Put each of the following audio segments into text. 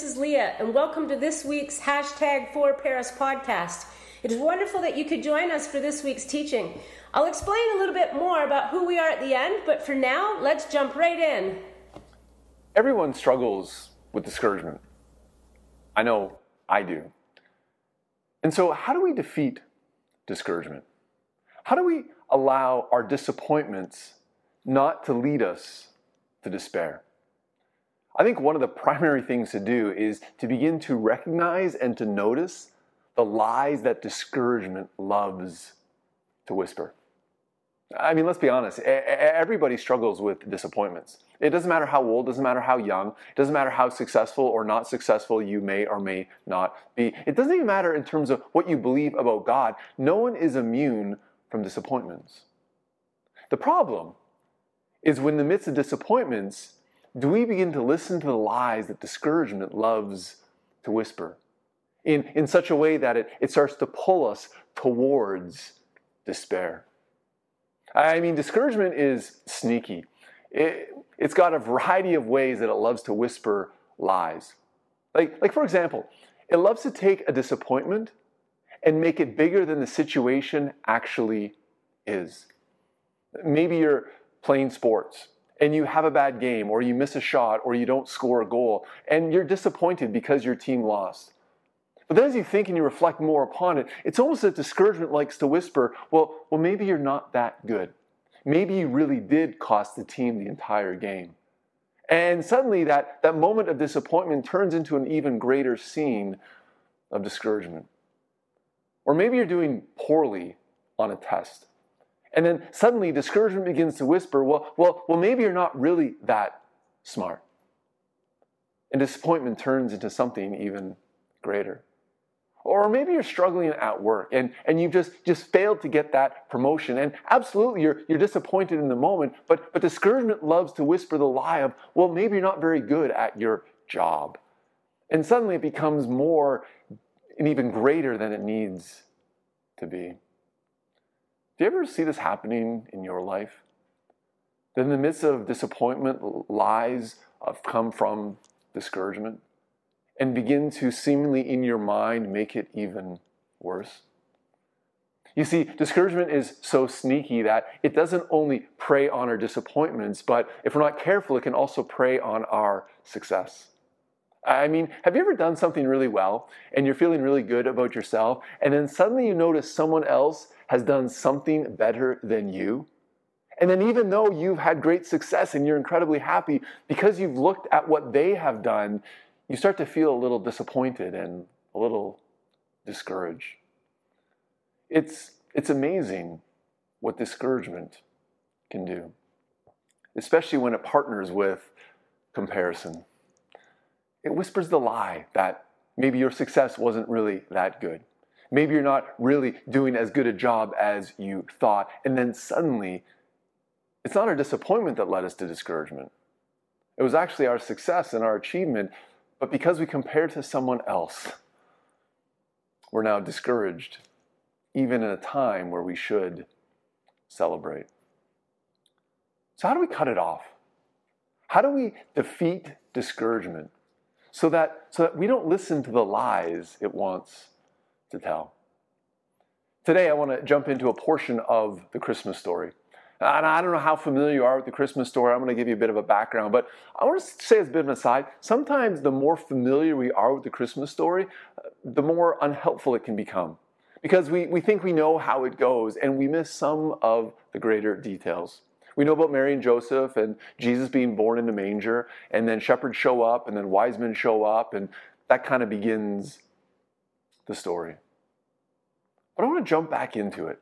this is Leah, and welcome to this week's hashtag for Paris podcast. It is wonderful that you could join us for this week's teaching. I'll explain a little bit more about who we are at the end, but for now, let's jump right in. Everyone struggles with discouragement. I know I do. And so, how do we defeat discouragement? How do we allow our disappointments not to lead us to despair? I think one of the primary things to do is to begin to recognize and to notice the lies that discouragement loves to whisper. I mean, let's be honest, everybody struggles with disappointments. It doesn't matter how old, doesn't matter how young, it doesn't matter how successful or not successful you may or may not be. It doesn't even matter in terms of what you believe about God. No one is immune from disappointments. The problem is when in the midst of disappointments, do we begin to listen to the lies that discouragement loves to whisper in, in such a way that it, it starts to pull us towards despair? I mean, discouragement is sneaky. It, it's got a variety of ways that it loves to whisper lies. Like, like, for example, it loves to take a disappointment and make it bigger than the situation actually is. Maybe you're playing sports and you have a bad game, or you miss a shot, or you don't score a goal, and you're disappointed because your team lost. But then as you think and you reflect more upon it, it's almost as discouragement likes to whisper, well, well, maybe you're not that good. Maybe you really did cost the team the entire game. And suddenly that, that moment of disappointment turns into an even greater scene of discouragement. Or maybe you're doing poorly on a test. And then suddenly discouragement begins to whisper, well, well, well, maybe you're not really that smart. And disappointment turns into something even greater. Or maybe you're struggling at work and, and you've just, just failed to get that promotion. And absolutely you're, you're disappointed in the moment, but, but discouragement loves to whisper the lie of, well, maybe you're not very good at your job. And suddenly it becomes more and even greater than it needs to be. Do you ever see this happening in your life? That in the midst of disappointment, lies have come from discouragement? and begin to seemingly in your mind make it even worse. You see, discouragement is so sneaky that it doesn't only prey on our disappointments, but if we're not careful, it can also prey on our success. I mean, have you ever done something really well and you're feeling really good about yourself, and then suddenly you notice someone else has done something better than you? And then, even though you've had great success and you're incredibly happy, because you've looked at what they have done, you start to feel a little disappointed and a little discouraged. It's, it's amazing what discouragement can do, especially when it partners with comparison. It whispers the lie that maybe your success wasn't really that good. Maybe you're not really doing as good a job as you thought. And then suddenly, it's not our disappointment that led us to discouragement. It was actually our success and our achievement but because we compare to someone else, we're now discouraged, even in a time where we should celebrate. So, how do we cut it off? How do we defeat discouragement so that, so that we don't listen to the lies it wants to tell? Today, I want to jump into a portion of the Christmas story. And I don't know how familiar you are with the Christmas story. I'm going to give you a bit of a background, but I want to say as a bit of an aside, sometimes the more familiar we are with the Christmas story, uh, the more unhelpful it can become. Because we, we think we know how it goes and we miss some of the greater details. We know about Mary and Joseph and Jesus being born in the manger, and then shepherds show up, and then wise men show up, and that kind of begins the story. But I want to jump back into it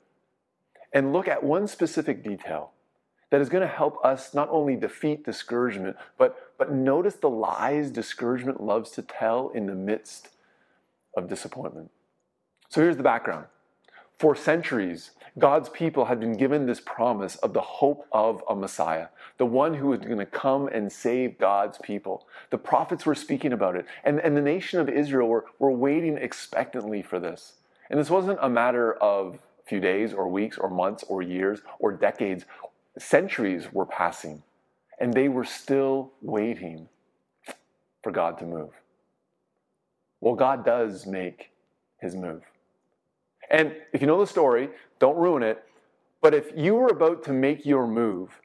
and look at one specific detail that is going to help us not only defeat discouragement, but, but notice the lies discouragement loves to tell in the midst of disappointment. So here's the background. For centuries, God's people had been given this promise of the hope of a Messiah, the one who was going to come and save God's people. The prophets were speaking about it, and, and the nation of Israel were, were waiting expectantly for this. And this wasn't a matter of a few days or weeks or months or years or decades, centuries were passing, and they were still waiting for God to move. Well, God does make his move. And if you know the story, don't ruin it, but if you were about to make your move,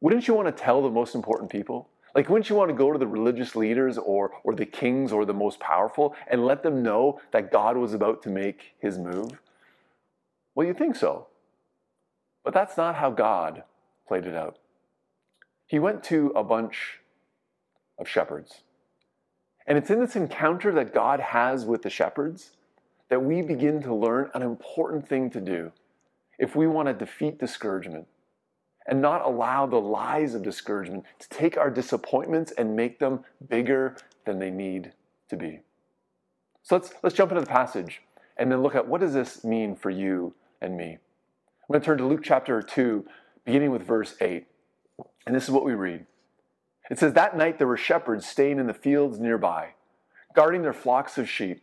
wouldn't you want to tell the most important people? Like, wouldn't you want to go to the religious leaders or, or the kings or the most powerful and let them know that God was about to make his move? Well, you think so. But that's not how God played it out. He went to a bunch of shepherds. And it's in this encounter that God has with the shepherds that we begin to learn an important thing to do if we want to defeat discouragement and not allow the lies of discouragement to take our disappointments and make them bigger than they need to be. So let's, let's jump into the passage and then look at what does this mean for you and me. I'm going to turn to Luke chapter 2, beginning with verse 8. And this is what we read. It says, That night there were shepherds staying in the fields nearby, guarding their flocks of sheep.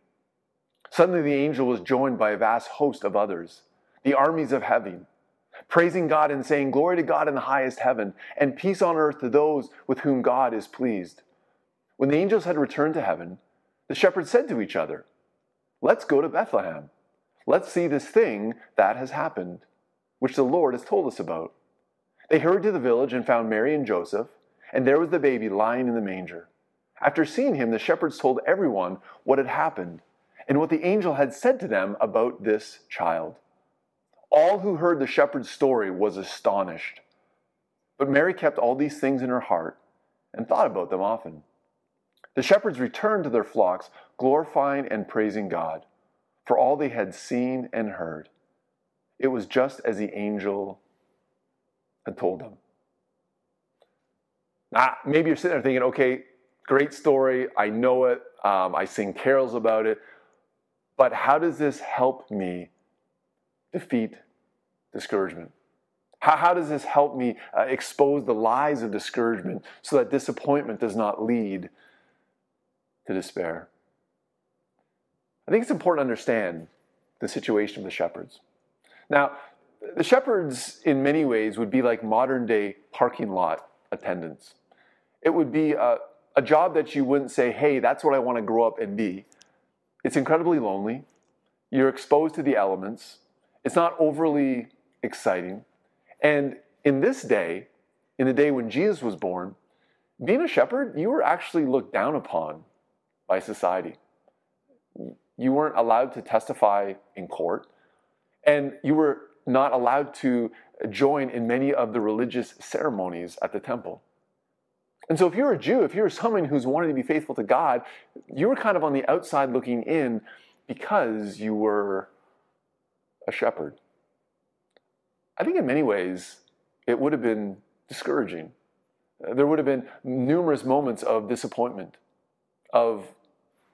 Suddenly the angel was joined by a vast host of others, the armies of heaven praising God and saying, Glory to God in the highest heaven, and peace on earth to those with whom God is pleased. When the angels had returned to heaven, the shepherds said to each other, Let's go to Bethlehem. Let's see this thing that has happened, which the Lord has told us about. They hurried to the village and found Mary and Joseph, and there was the baby lying in the manger. After seeing him, the shepherds told everyone what had happened and what the angel had said to them about this child. All who heard the shepherd's story was astonished. But Mary kept all these things in her heart and thought about them often. The shepherds returned to their flocks, glorifying and praising God for all they had seen and heard. It was just as the angel had told them. Now, maybe you're sitting there thinking, okay, great story. I know it. Um, I sing carols about it. But how does this help me defeat discouragement? How, how does this help me uh, expose the lies of discouragement so that disappointment does not lead to despair? I think it's important to understand the situation of the shepherds. Now, the shepherds, in many ways, would be like modern day parking lot attendants. It would be a, a job that you wouldn't say, hey, that's what I want to grow up and be. It's incredibly lonely. You're exposed to the elements. It's not overly exciting. And in this day, in the day when Jesus was born, being a shepherd, you were actually looked down upon by society. You weren't allowed to testify in court, and you were not allowed to join in many of the religious ceremonies at the temple. And so, if you're a Jew, if you're someone who's wanting to be faithful to God, you were kind of on the outside looking in because you were a shepherd. I think in many ways it would have been discouraging. Uh, there would have been numerous moments of disappointment, of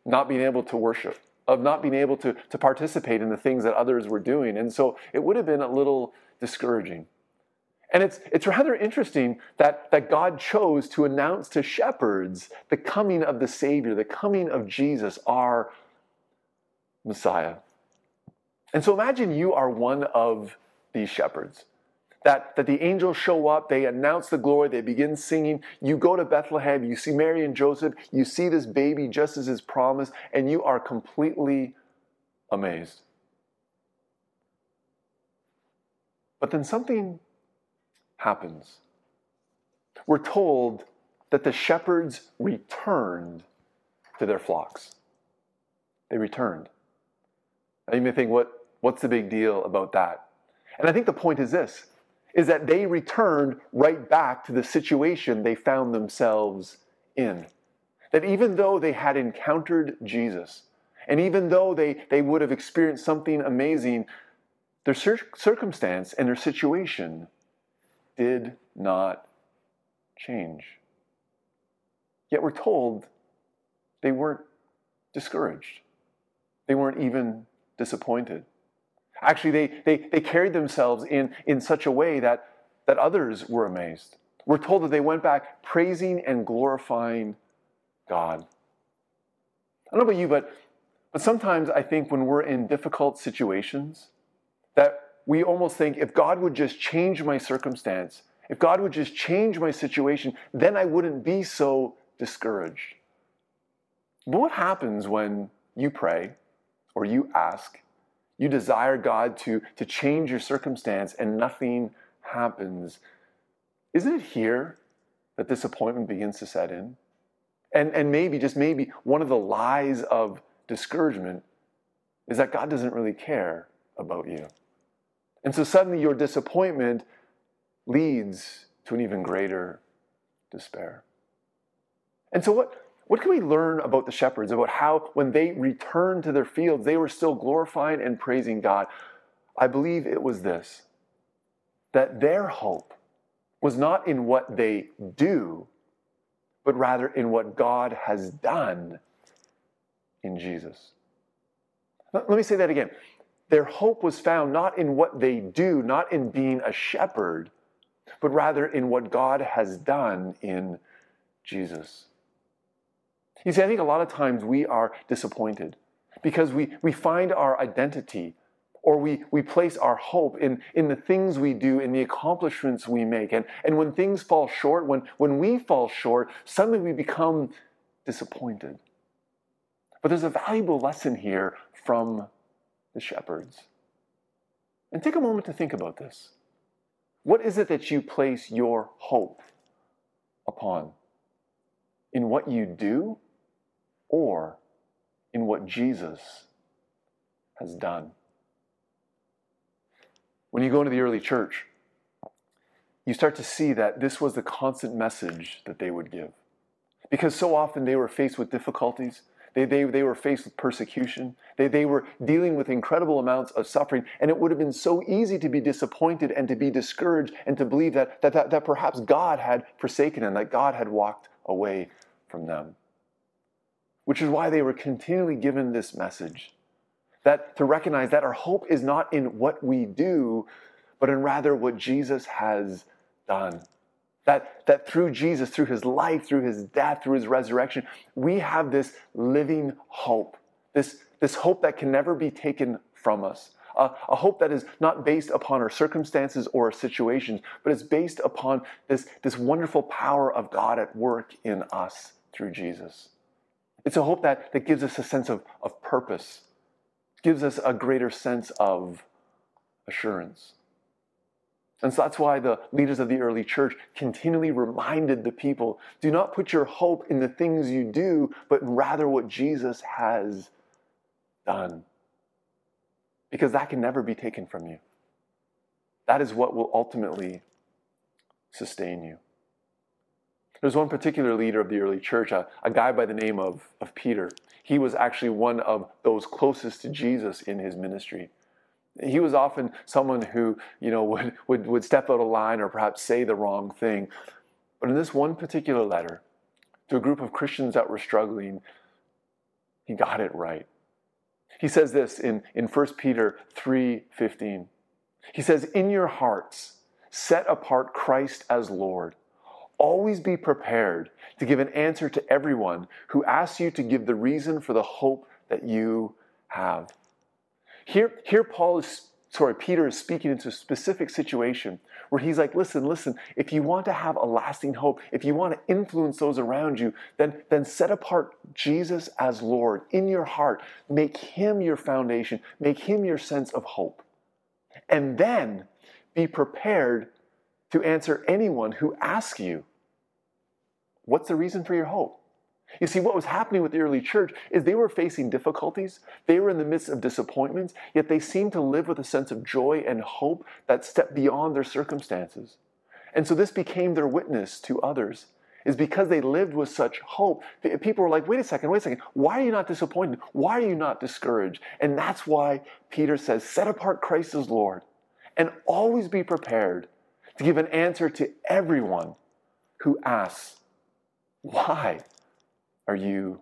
not being able to worship, of not being able to, to participate in the things that others were doing. And so it would have been a little discouraging. And it's, it's rather interesting that, that God chose to announce to shepherds the coming of the Savior, the coming of Jesus, our Messiah. And so imagine you are one of these shepherds. That, that the angels show up, they announce the glory, they begin singing. You go to Bethlehem, you see Mary and Joseph, you see this baby just as is promised, and you are completely amazed. But then something happens. We're told that the shepherds returned to their flocks. They returned. Now you may think, what, what's the big deal about that? And I think the point is this is that they returned right back to the situation they found themselves in. That even though they had encountered Jesus, and even though they, they would have experienced something amazing, their cir- circumstance and their situation did not change. Yet we're told they weren't discouraged. They weren't even disappointed. Actually, they, they, they carried themselves in, in such a way that, that others were amazed. We're told that they went back praising and glorifying God. I don't know about you, but, but sometimes I think when we're in difficult situations, that we almost think if God would just change my circumstance, if God would just change my situation, then I wouldn't be so discouraged. But what happens when you pray or you ask, you desire God to, to change your circumstance and nothing happens? Isn't it here that disappointment begins to set in? And, and maybe, just maybe, one of the lies of discouragement is that God doesn't really care about you. And so suddenly your disappointment leads to an even greater despair. And so, what, what can we learn about the shepherds, about how when they returned to their fields, they were still glorifying and praising God? I believe it was this that their hope was not in what they do, but rather in what God has done in Jesus. Let me say that again. Their hope was found not in what they do, not in being a shepherd, but rather in what God has done in Jesus. You see, I think a lot of times we are disappointed because we, we find our identity or we, we place our hope in, in the things we do, in the accomplishments we make. And, and when things fall short, when, when we fall short, suddenly we become disappointed. But there's a valuable lesson here from the shepherds. And take a moment to think about this. What is it that you place your hope upon? In what you do or in what Jesus has done? When you go into the early church, you start to see that this was the constant message that they would give. Because so often they were faced with difficulties, they, they, they were faced with persecution. They, they were dealing with incredible amounts of suffering. And it would have been so easy to be disappointed and to be discouraged and to believe that, that, that, that perhaps God had forsaken them, that God had walked away from them. Which is why they were continually given this message that to recognize that our hope is not in what we do, but in rather what Jesus has done. That, that through Jesus, through his life, through his death, through his resurrection, we have this living hope. This, this hope that can never be taken from us. A hope that is not based upon our circumstances or our situations, but is based upon this, this wonderful power of God at work in us through Jesus. It's a hope that, that gives us a sense of, of purpose, gives us a greater sense of assurance. And so that's why the leaders of the early church continually reminded the people do not put your hope in the things you do, but rather what Jesus has done. Because that can never be taken from you. That is what will ultimately sustain you. There's one particular leader of the early church, a, a guy by the name of, of Peter. He was actually one of those closest to Jesus in his ministry. He was often someone who, you know, would, would, would step out of line or perhaps say the wrong thing. But in this one particular letter to a group of Christians that were struggling, he got it right. He says this in, in 1 Peter 3:15. He says, In your hearts, set apart Christ as Lord. Always be prepared to give an answer to everyone who asks you to give the reason for the hope that you have. Here, here Paul is, sorry, Peter is speaking into a specific situation where he's like, listen, listen, if you want to have a lasting hope, if you want to influence those around you, then, then set apart Jesus as Lord in your heart. Make him your foundation, make him your sense of hope. And then be prepared to answer anyone who asks you, What's the reason for your hope? You see, what was happening with the early church is they were facing difficulties, they were in the midst of disappointments, yet they seemed to live with a sense of joy and hope that stepped beyond their circumstances. And so this became their witness to others. Is because they lived with such hope. People were like, wait a second, wait a second. Why are you not disappointed? Why are you not discouraged? And that's why Peter says, set apart Christ as Lord and always be prepared to give an answer to everyone who asks, why? Are you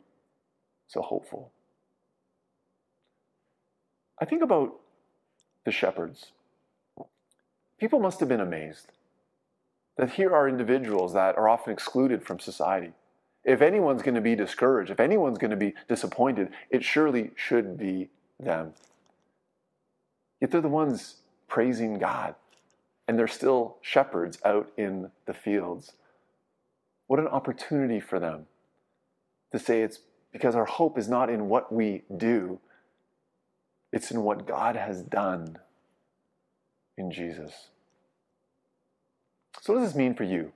so hopeful? I think about the shepherds. People must have been amazed that here are individuals that are often excluded from society. If anyone's going to be discouraged, if anyone's going to be disappointed, it surely should be them. Yet they're the ones praising God, and they're still shepherds out in the fields. What an opportunity for them to say it's because our hope is not in what we do, it's in what God has done in Jesus. So, what does this mean for you?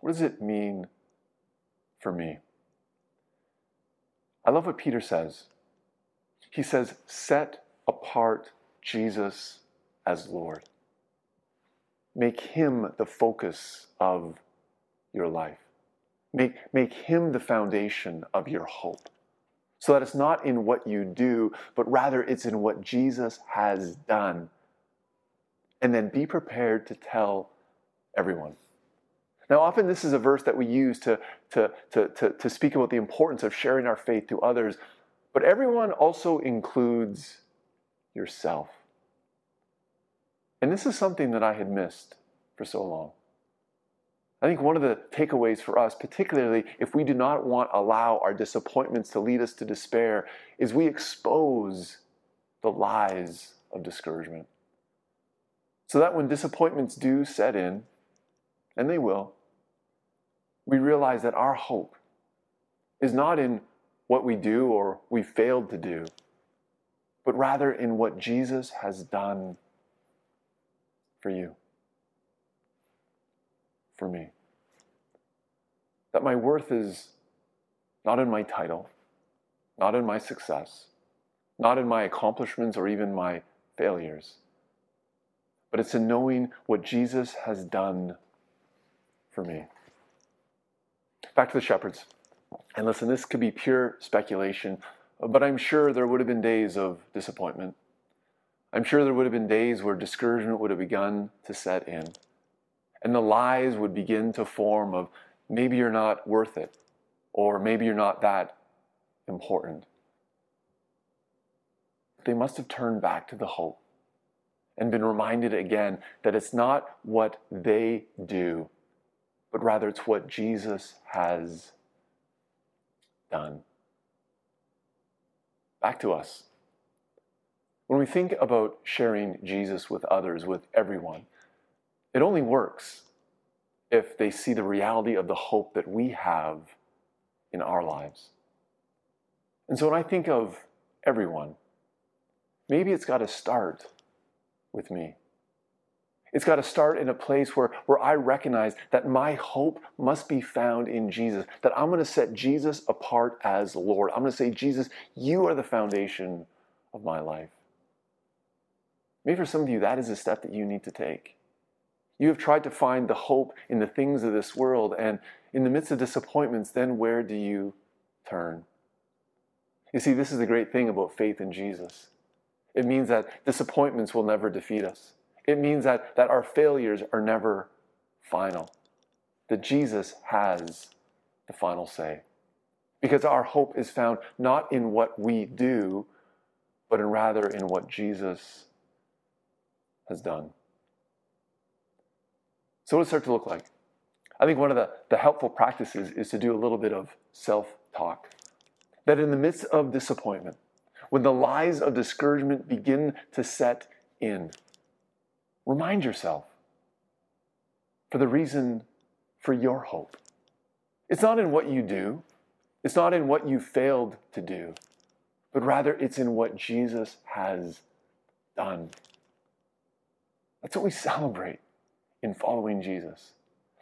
What does it mean for me? I love what Peter says. He says, Set apart Jesus as Lord. Make him the focus of your life. Make, make him the foundation of your hope. So that it's not in what you do, but rather it's in what Jesus has done. And then be prepared to tell everyone. Now, often this is a verse that we use to, to, to, to, to speak about the importance of sharing our faith to others, but everyone also includes yourself. And this is something that I had missed for so long. I think one of the takeaways for us, particularly if we do not want to allow our disappointments to lead us to despair, is we expose the lies of discouragement. So that when disappointments do set in, and they will, we realize that our hope is not in what we do or we failed to do, but rather in what Jesus has done for you for me. That my worth is not in my title, not in my success, not in my accomplishments or even my failures, but it's in knowing what Jesus has done for me. Back to the shepherds. And listen, this could be pure speculation, but I'm sure there would have been days of disappointment. I'm sure there would have been days where discouragement would have begun to set in. And the lies would begin to form of maybe you're not worth it, or maybe you're not that important. They must have turned back to the hope and been reminded again that it's not what they do, but rather it's what Jesus has done. Back to us. When we think about sharing Jesus with others, with everyone, it only works if they see the reality of the hope that we have in our lives. And so when I think of everyone, maybe it's got to start with me. It's got to start in a place where, where I recognize that my hope must be found in Jesus, that I'm going to set Jesus apart as Lord. I'm going to say, Jesus, you are the foundation of my life. Maybe for some of you, that is a step that you need to take. You have tried to find the hope in the things of this world, and in the midst of disappointments, then where do you turn? You see, this is the great thing about faith in Jesus. It means that disappointments will never defeat us. It means that, that our failures are never final, that Jesus has the final say. Because our hope is found not in what we do, but in rather in what Jesus has done. So, what does it start to look like? I think one of the, the helpful practices is to do a little bit of self talk. That in the midst of disappointment, when the lies of discouragement begin to set in, remind yourself for the reason for your hope. It's not in what you do, it's not in what you failed to do, but rather it's in what Jesus has done. That's what we celebrate in following Jesus.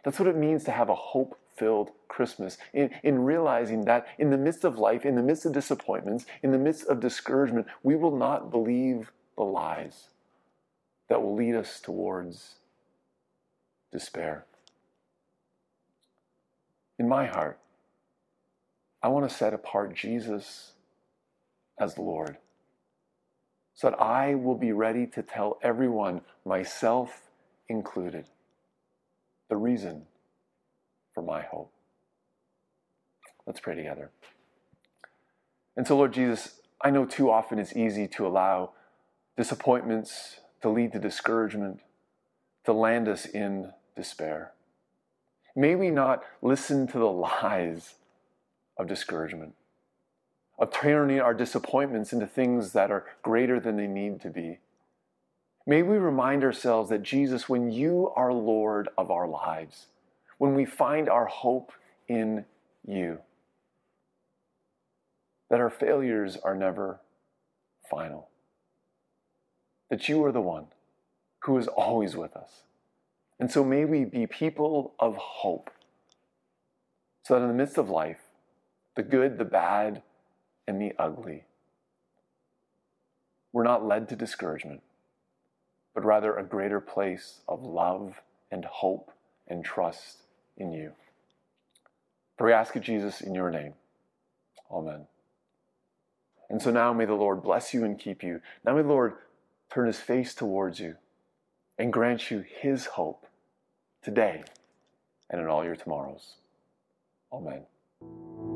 That's what it means to have a hope filled Christmas, in, in realizing that in the midst of life, in the midst of disappointments, in the midst of discouragement, we will not believe the lies that will lead us towards despair. In my heart, I want to set apart Jesus as Lord so that I will be ready to tell everyone, myself included the reason for my hope. Let's pray together. And so, Lord Jesus, I know too often it's easy to allow disappointments to lead to discouragement, to land us in despair. May we not listen to the lies of discouragement, of turning our disappointments into things that are greater than they need to be. May we remind ourselves that Jesus, when you are Lord of our lives, when we find our hope in you, that our failures are never final, that you are the one who is always with us. And so may we be people of hope, so that in the midst of life, the good, the bad, and the ugly, we're not led to discouragement, rather a greater place of love and hope and trust in you. For we ask it, Jesus, in your name. Amen. And so now may the Lord bless you and keep you. Now may the Lord turn his face towards you and grant you his hope today and in all your tomorrows. Amen.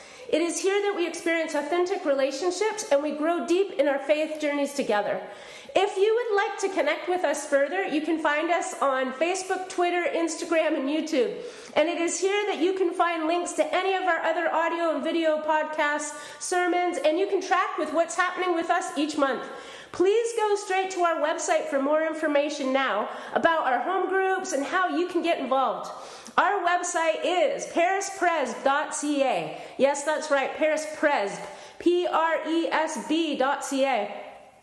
It is here that we experience authentic relationships and we grow deep in our faith journeys together. If you would like to connect with us further, you can find us on Facebook, Twitter, Instagram, and YouTube. And it is here that you can find links to any of our other audio and video podcasts, sermons, and you can track with what's happening with us each month. Please go straight to our website for more information now about our home groups and how you can get involved. Our website is parispresb.ca. Yes, that's right, parispresb. P R E S B.ca.